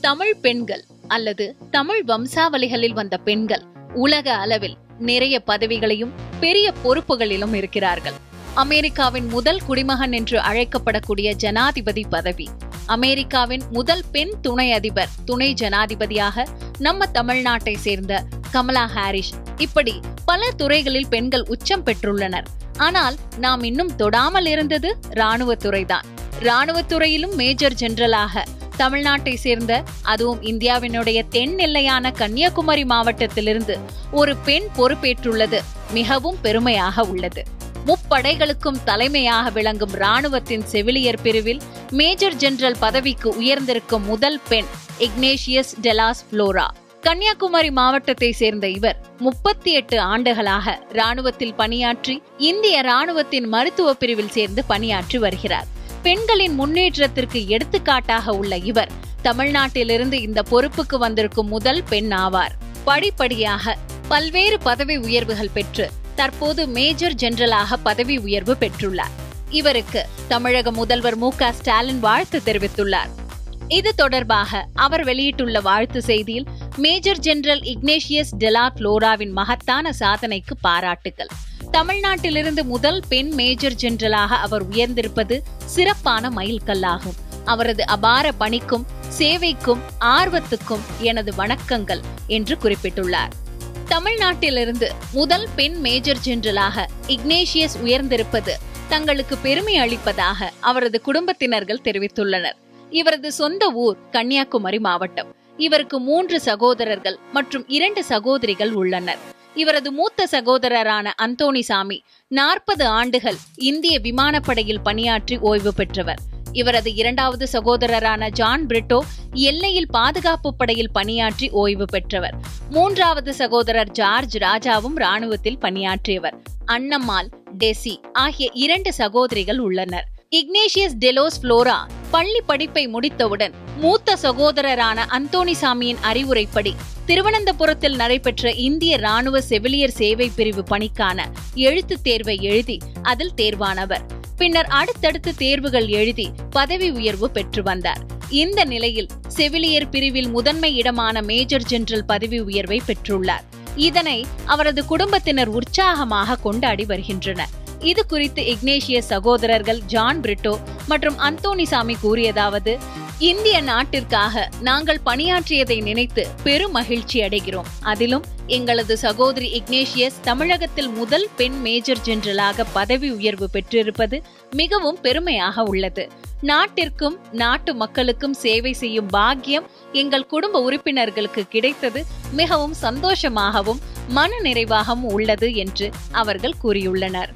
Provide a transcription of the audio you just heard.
தமிழ் பெண்கள் அல்லது தமிழ் வம்சாவளிகளில் வந்த பெண்கள் உலக அளவில் நிறைய பதவிகளையும் பெரிய பொறுப்புகளிலும் இருக்கிறார்கள். அமெரிக்காவின் முதல் குடிமகன் என்று அழைக்கப்படக்கூடிய ஜனாதிபதி பதவி. அமெரிக்காவின் முதல் பெண் துணை அதிபர் துணை ஜனாதிபதியாக நம்ம தமிழ்நாட்டை சேர்ந்த கமலா ஹாரிஸ். இப்படி பல துறைகளில் பெண்கள் உச்சம் பெற்றுள்ளனர். ஆனால் நாம் இன்னும் தொடாமல் இருந்தது ராணுவத்துறைதான் ராணுவத்துறையிலும் மேஜர் ஜெனரலாக தமிழ்நாட்டை சேர்ந்த அதுவும் இந்தியாவினுடைய தென் எல்லையான கன்னியாகுமரி மாவட்டத்திலிருந்து ஒரு பெண் பொறுப்பேற்றுள்ளது. மிகவும் பெருமையாக உள்ளது. முப்படைகளுக்கும் தலைமையாக விளங்கும் ராணுவத்தின் செவிலியர் பிரிவில் மேஜர் ஜெனரல் பதவிக்கு உயர்ந்திருக்கும் முதல் பெண் இக்னேஷியஸ் டெலாஸ் புளோரா கன்னியாகுமரி மாவட்டத்தை சேர்ந்த இவர் முப்பத்தி எட்டு ஆண்டுகளாக ராணுவத்தில் பணியாற்றி இந்திய ராணுவத்தின் மருத்துவ பிரிவில் சேர்ந்து பணியாற்றி வருகிறார். பெண்களின் முன்னேற்றத்திற்கு எடுத்துக்காட்டாக உள்ள இவர். தமிழ்நாட்டிலிருந்து இந்த பொறுப்புக்கு வந்திருக்கும் முதல் பெண் ஆவார். படிப்படியாக பல்வேறு பதவி உயர்வுகள் பெற்று தற்போது மேஜர் ஜெனரலாக பதவி உயர்வு பெற்றுள்ளார். இவருக்கு தமிழக முதல்வர் மு க ஸ்டாலின் வாழ்த்து தெரிவித்துள்ளார். இது தொடர்பாக அவர் வெளியிட்டுள்ள வாழ்த்து செய்தியில் மேஜர் ஜெனரல் இக்னேஷியஸ் டெலா லோராவின் மகத்தான சாதனைக்கு பாராட்டுகள் தமிழ்நாட்டிலிருந்து முதல் பெண் மேஜர் ஜெனரலாக அவர் உயர்ந்திருப்பது சிறப்பான மைல்கல்லாகும். அவரது அபார பணிக்கும் சேவைக்கும் ஆர்வத்துக்கும் எனது வணக்கங்கள் என்று குறிப்பிட்டுள்ளார். தமிழ்நாட்டிலிருந்து முதல் பெண் மேஜர் ஜெனரலாக இக்னேஷியஸ் உயர்ந்திருப்பது தங்களுக்கு பெருமை அளிப்பதாக அவரது குடும்பத்தினர்கள் தெரிவித்துள்ளனர். இவரது சொந்த ஊர் கன்னியாகுமரி மாவட்டம். இவருக்கு மூன்று சகோதரர்கள் மற்றும் இரண்டு சகோதரிகள் உள்ளனர். இவரது மூத்த சகோதரரான அந்தோணிசாமி நாற்பது ஆண்டுகள் இந்திய விமானப்படையில் பணியாற்றி ஓய்வு பெற்றவர். இவரது இரண்டாவது சகோதரரான ஜான் பிரிட்டோ எல்லையில் பாதுகாப்பு படையில் பணியாற்றி ஓய்வு பெற்றவர். மூன்றாவது சகோதரர் ஜார்ஜ் ராஜாவும் ராணுவத்தில் பணியாற்றியவர். அன்னம்மாள் டெசி ஆகிய இரண்டு சகோதரிகள் உள்ளனர். இக்னேஷியஸ் டெலோஸ் புளோரா பள்ளி படிப்பை முடித்தவுடன் மூத்த சகோதரரான அந்தோணிசாமியின் அறிவுரைப்படி திருவனந்தபுரத்தில் நடைபெற்ற இந்திய ராணுவ செவிலியர் சேவை பிரிவு பணிக்கான எழுத்து தேர்வை எழுதி அதில் தேர்வானவர். பின்னர் அடுத்தடுத்து தேர்வுகள் எழுதி பதவி உயர்வு பெற்று வந்தார். இந்த நிலையில் செவிலியர் பிரிவில் முதன்மை இடமான மேஜர் ஜெனரல் பதவி உயர்வை பெற்றுள்ளார். இதனை அவரது குடும்பத்தினர் உற்சாகமாக கொண்டாடி வருகின்றனர். இது குறித்து இக்னேஷிய சகோதரர்கள் ஜான் பிரிட்டோ மற்றும் அந்தோனிசாமி கூறியதாவது இந்திய நாட்டிற்காக நாங்கள் பணியாற்றியதை நினைத்து பெரும் மகிழ்ச்சி அடைகிறோம். அதிலும் எங்களது சகோதரி இக்னேஷியஸ் தமிழகத்தில் முதல் பெண் மேஜர் ஜெனரலாக பதவி உயர்வு பெற்றிருப்பது மிகவும் பெருமையாக உள்ளது. நாட்டிற்கும் நாட்டு மக்களுக்கும் சேவை செய்யும் பாக்கியம் எங்கள் குடும்ப உறுப்பினர்களுக்கு கிடைத்தது மிகவும் சந்தோஷமாகவும் மன நிறைவாகவும் உள்ளது என்று அவர்கள் கூறியுள்ளனர்.